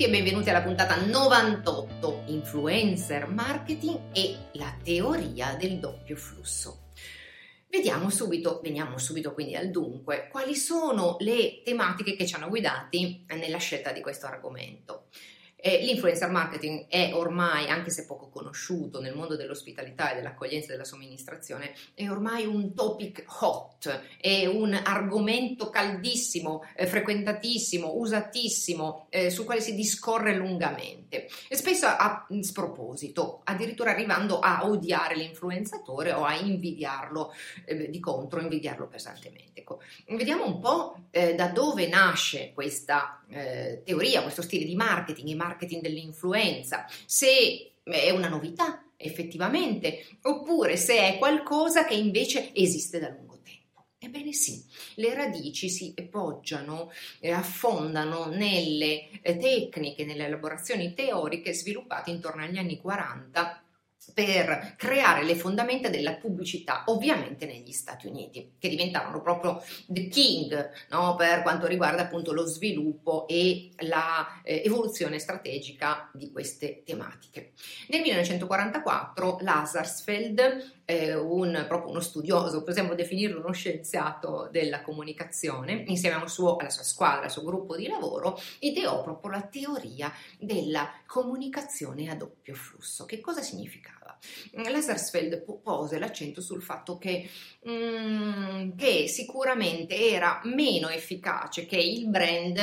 tutti e benvenuti alla puntata 98 Influencer Marketing e la teoria del doppio flusso. Vediamo subito, veniamo subito quindi al dunque, quali sono le tematiche che ci hanno guidati nella scelta di questo argomento. Eh, l'influencer marketing è ormai, anche se poco conosciuto nel mondo dell'ospitalità e dell'accoglienza e della somministrazione, è ormai un topic hot, è un argomento caldissimo, eh, frequentatissimo, usatissimo, eh, sul quale si discorre lungamente e spesso a sproposito, addirittura arrivando a odiare l'influenzatore o a invidiarlo eh, di contro, invidiarlo pesantemente. Ecco, vediamo un po' eh, da dove nasce questa eh, teoria, questo stile di marketing e marketing marketing dell'influenza, se è una novità effettivamente, oppure se è qualcosa che invece esiste da lungo tempo. Ebbene sì, le radici si poggiano, eh, affondano nelle eh, tecniche, nelle elaborazioni teoriche sviluppate intorno agli anni 40 per creare le fondamenta della pubblicità, ovviamente negli Stati Uniti, che diventavano proprio the king no? per quanto riguarda appunto lo sviluppo e l'evoluzione eh, strategica di queste tematiche. Nel 1944 Lazarsfeld, eh, un, proprio uno studioso, possiamo definirlo uno scienziato della comunicazione, insieme suo, alla sua squadra, al suo gruppo di lavoro, ideò proprio la teoria della comunicazione a doppio flusso. Che cosa significava? Lazarsfeld pose l'accento sul fatto che, mm, che sicuramente era meno efficace che il brand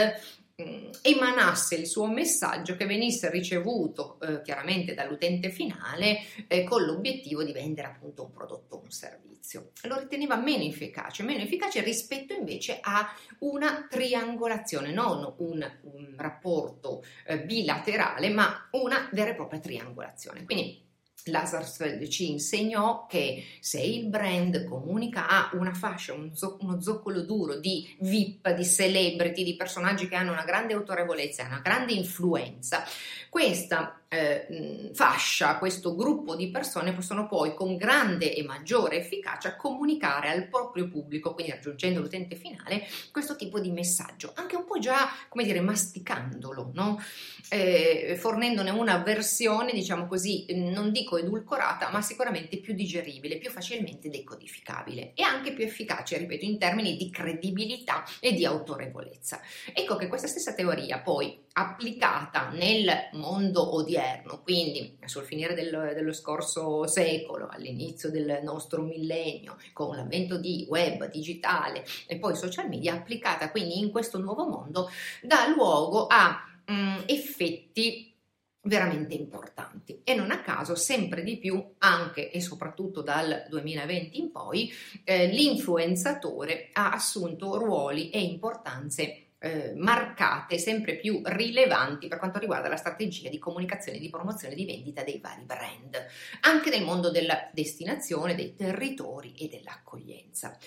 emanasse il suo messaggio che venisse ricevuto eh, chiaramente dall'utente finale eh, con l'obiettivo di vendere appunto un prodotto o un servizio. Lo riteneva meno efficace, meno efficace rispetto invece a una triangolazione, non un, un rapporto eh, bilaterale, ma una vera e propria triangolazione. Quindi Lazarsfeld ci insegnò che se il brand comunica a una fascia, un zo- uno zoccolo duro di VIP, di celebrity, di personaggi che hanno una grande autorevolezza, una grande influenza, questa eh, fascia, questo gruppo di persone possono poi con grande e maggiore efficacia comunicare al proprio pubblico, quindi raggiungendo l'utente finale, questo tipo di messaggio, anche un po' già, come dire, masticandolo, no? eh, fornendone una versione, diciamo così, non dico edulcorata, ma sicuramente più digeribile, più facilmente decodificabile e anche più efficace, ripeto, in termini di credibilità e di autorevolezza. Ecco che questa stessa teoria poi applicata nel mondo odierno, quindi sul finire del, dello scorso secolo, all'inizio del nostro millennio, con l'avvento di web, digitale e poi social media, applicata quindi in questo nuovo mondo, dà luogo a mh, mm, effetti veramente importanti. E non a caso sempre di più anche e soprattutto dal 2020 in poi eh, l'influenzatore ha assunto ruoli e importanze eh, marcate, sempre più rilevanti per quanto riguarda la strategia di comunicazione, di promozione, di vendita dei vari brand, anche nel mondo della destinazione, dei territori e dell'accoglienza.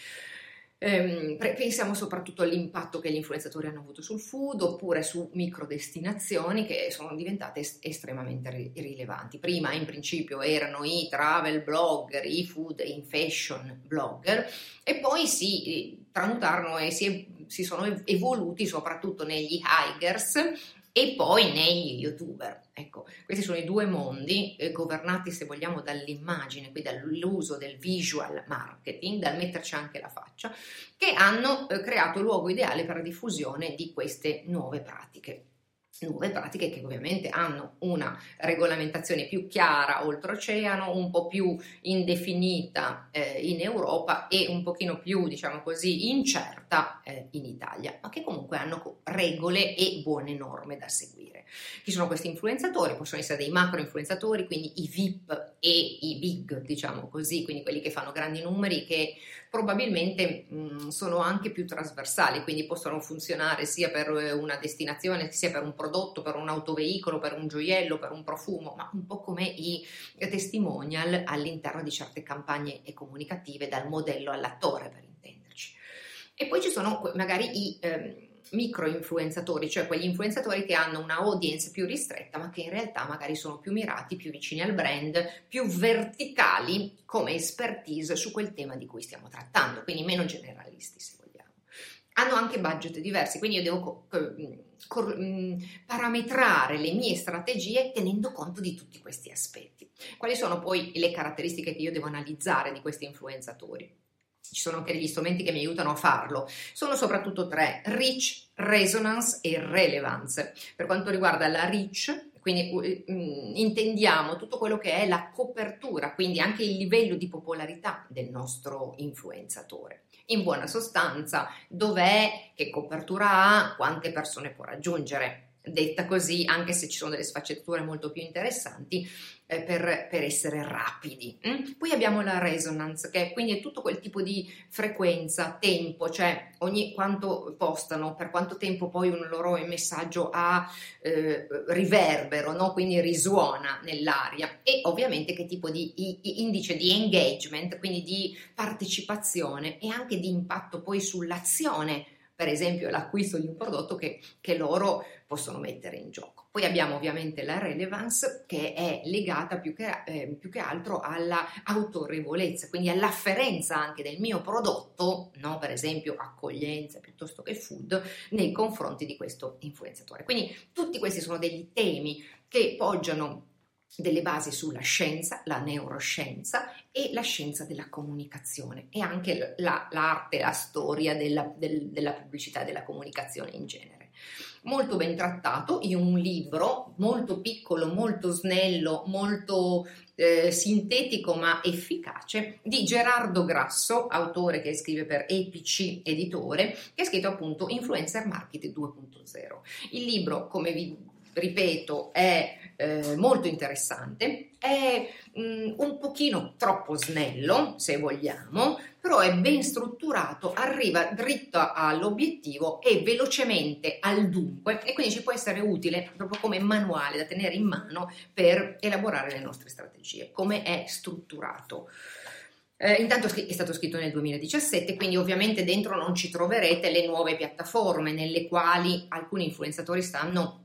Ehm, pensiamo soprattutto all'impatto che gli influenzatori hanno avuto sul food oppure su microdestinazioni che sono diventate est- estremamente ri- rilevanti. Prima in principio erano i travel blogger, i food in fashion blogger e poi si eh, tramutarono e si, si sono evoluti soprattutto negli hikers e poi negli youtuber. Ecco, questi sono i due mondi eh, governati, se vogliamo, dall'immagine, quindi dall'uso del visual marketing, dal metterci anche la faccia, che hanno eh, creato luogo ideale per la diffusione di queste nuove pratiche nuove pratiche che ovviamente hanno una regolamentazione più chiara oltreoceano, un po' più indefinita eh, in Europa e un pochino più, diciamo così, incerta eh, in Italia, ma che comunque hanno regole e buone norme da seguire. Chi sono questi influenzatori? Possono essere dei macro influenzatori, quindi i VIP e i big, diciamo così, quindi quelli che fanno grandi numeri che probabilmente mh, sono anche più trasversali, quindi possono funzionare sia per eh, una destinazione, sia per un prodotto, per un autoveicolo, per un gioiello, per un profumo, ma un po' come i testimonial all'interno di certe campagne comunicative, dal modello all'attore per intenderci. E poi ci sono magari i... Ehm, micro influenzatori, cioè quegli influenzatori che hanno una audience più ristretta, ma che in realtà magari sono più mirati, più vicini al brand, più verticali come expertise su quel tema di cui stiamo trattando, quindi meno generalisti se vogliamo. hanno anche budget diversi, quindi io devo cor- mm, parametrare le mie strategie tenendo conto di tutti questi aspetti. Quali sono poi le caratteristiche che io devo analizzare di questi influenzatori? Ci sono anche degli strumenti che mi aiutano a farlo. Sono soprattutto tre: reach, resonance e relevance. Per quanto riguarda la reach, quindi uh, intendiamo tutto quello che è la copertura, quindi anche il livello di popolarità del nostro influenzatore. In buona sostanza, dov'è, che copertura ha, quante persone può raggiungere detta così, anche se ci sono delle sfaccettature molto più interessanti, eh, per, per, essere rapidi. Mm? Poi abbiamo la resonance, che quindi è tutto quel tipo di frequenza, tempo, cioè ogni quanto postano, per quanto tempo poi un loro messaggio ha eh, riverbero, no? quindi risuona nell'aria e ovviamente che tipo di i, indice di engagement, quindi di partecipazione e anche di impatto poi sull'azione per esempio l'acquisto di un prodotto che, che loro possono mettere in gioco. Poi abbiamo ovviamente la relevance che è legata più che, eh, più che altro all'autorevolezza, quindi all'afferenza anche del mio prodotto, no? per esempio accoglienza piuttosto che food, nei confronti di questo influenzatore. Quindi tutti questi sono degli temi che poggiano delle basi sulla scienza, la neuroscienza e la scienza della comunicazione e anche la, l'arte, la storia della, del, della pubblicità e della comunicazione in genere. Molto ben trattato in un libro molto piccolo, molto snello, molto eh, sintetico ma efficace di Gerardo Grasso, autore che scrive per EPC Editore, che ha scritto appunto Influencer Marketing 2.0. Il libro, come vi ripeto, è eh, molto interessante, è mh, mm, un pochino troppo snello, se vogliamo, però è ben strutturato, arriva dritto all'obiettivo e velocemente al dunque e quindi ci può essere utile proprio come manuale da tenere in mano per elaborare le nostre strategie, come è strutturato. Eh, intanto è stato scritto nel 2017, quindi ovviamente dentro non ci troverete le nuove piattaforme nelle quali alcuni influenzatori stanno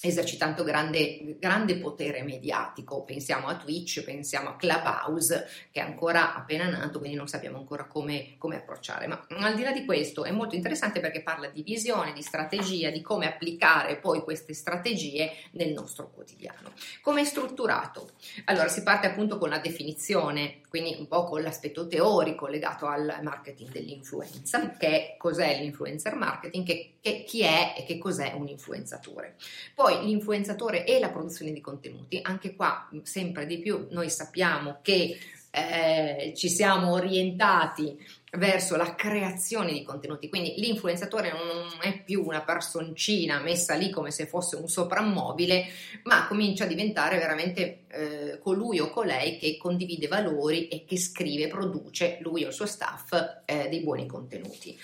esercitando grande, grande, potere mediatico. Pensiamo a Twitch, pensiamo a Clubhouse, che è ancora appena nato, quindi non sappiamo ancora come, come, approcciare. Ma al di là di questo è molto interessante perché parla di visione, di strategia, di come applicare poi queste strategie nel nostro quotidiano. Come è strutturato? Allora, si parte appunto con la definizione, quindi un po' con l'aspetto teorico legato al marketing dell'influenza, che cos'è l'influencer marketing, che, che chi è e che cos'è un influenzatore. Poi l'influenzatore e la produzione di contenuti, anche qua sempre di più noi sappiamo che eh, ci siamo orientati verso la creazione di contenuti, quindi l'influenzatore non è più una personcina messa lì come se fosse un soprammobile, ma comincia a diventare veramente eh, colui o colei che condivide valori e che scrive, produce lui o il suo staff eh, dei buoni contenuti.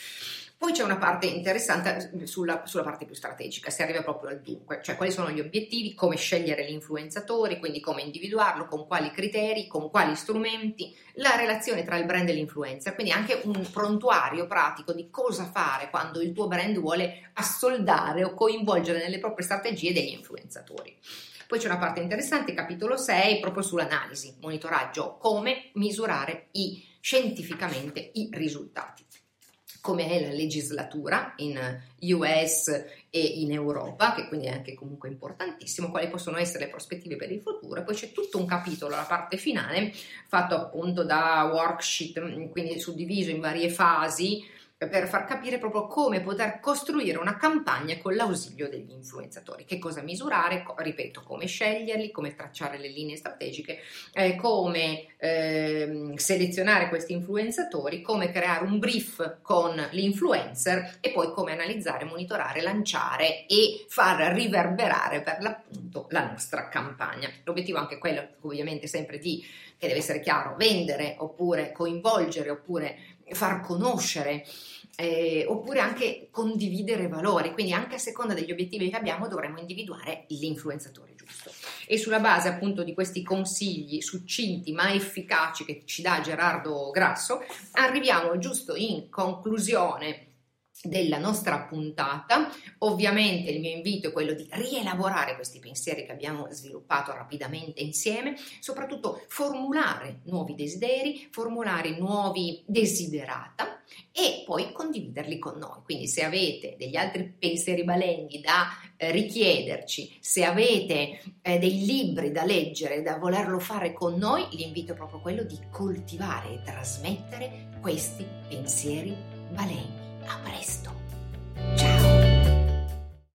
Poi c'è una parte interessante sulla, sulla, parte più strategica, si arriva proprio al dunque, cioè quali sono gli obiettivi, come scegliere l'influenzatore, quindi come individuarlo, con quali criteri, con quali strumenti, la relazione tra il brand e l'influencer, quindi anche un prontuario pratico di cosa fare quando il tuo brand vuole assoldare o coinvolgere nelle proprie strategie degli influenzatori. Poi c'è una parte interessante, capitolo 6, proprio sull'analisi, monitoraggio, come misurare i, scientificamente i risultati come è la legislatura in US e in Europa, che quindi è anche comunque importantissimo, quali possono essere le prospettive per il futuro. E poi c'è tutto un capitolo, la parte finale, fatto appunto da worksheet, quindi suddiviso in varie fasi per far capire proprio come poter costruire una campagna con l'ausilio degli influenzatori, che cosa misurare, ripeto, come sceglierli, come tracciare le linee strategiche, eh, come eh, selezionare questi influenzatori, come creare un brief con l'influencer e poi come analizzare, monitorare, lanciare e far riverberare per l'appunto la nostra campagna. L'obiettivo anche quello, ovviamente sempre di, che deve essere chiaro, vendere oppure coinvolgere oppure far conoscere eh, oppure anche condividere valori, quindi anche a seconda degli obiettivi che abbiamo dovremo individuare l'influenzatore giusto. E sulla base appunto di questi consigli succinti ma efficaci che ci dà Gerardo Grasso, arriviamo giusto in conclusione della nostra puntata. Ovviamente il mio invito è quello di rielaborare questi pensieri che abbiamo sviluppato rapidamente insieme, soprattutto formulare nuovi desideri, formulare nuovi desiderata e poi condividerli con noi. Quindi se avete degli altri pensieri balenghi da eh, richiederci, se avete eh, dei libri da leggere, da volerlo fare con noi, l'invito è proprio quello di coltivare e trasmettere questi pensieri balenghi. A presto!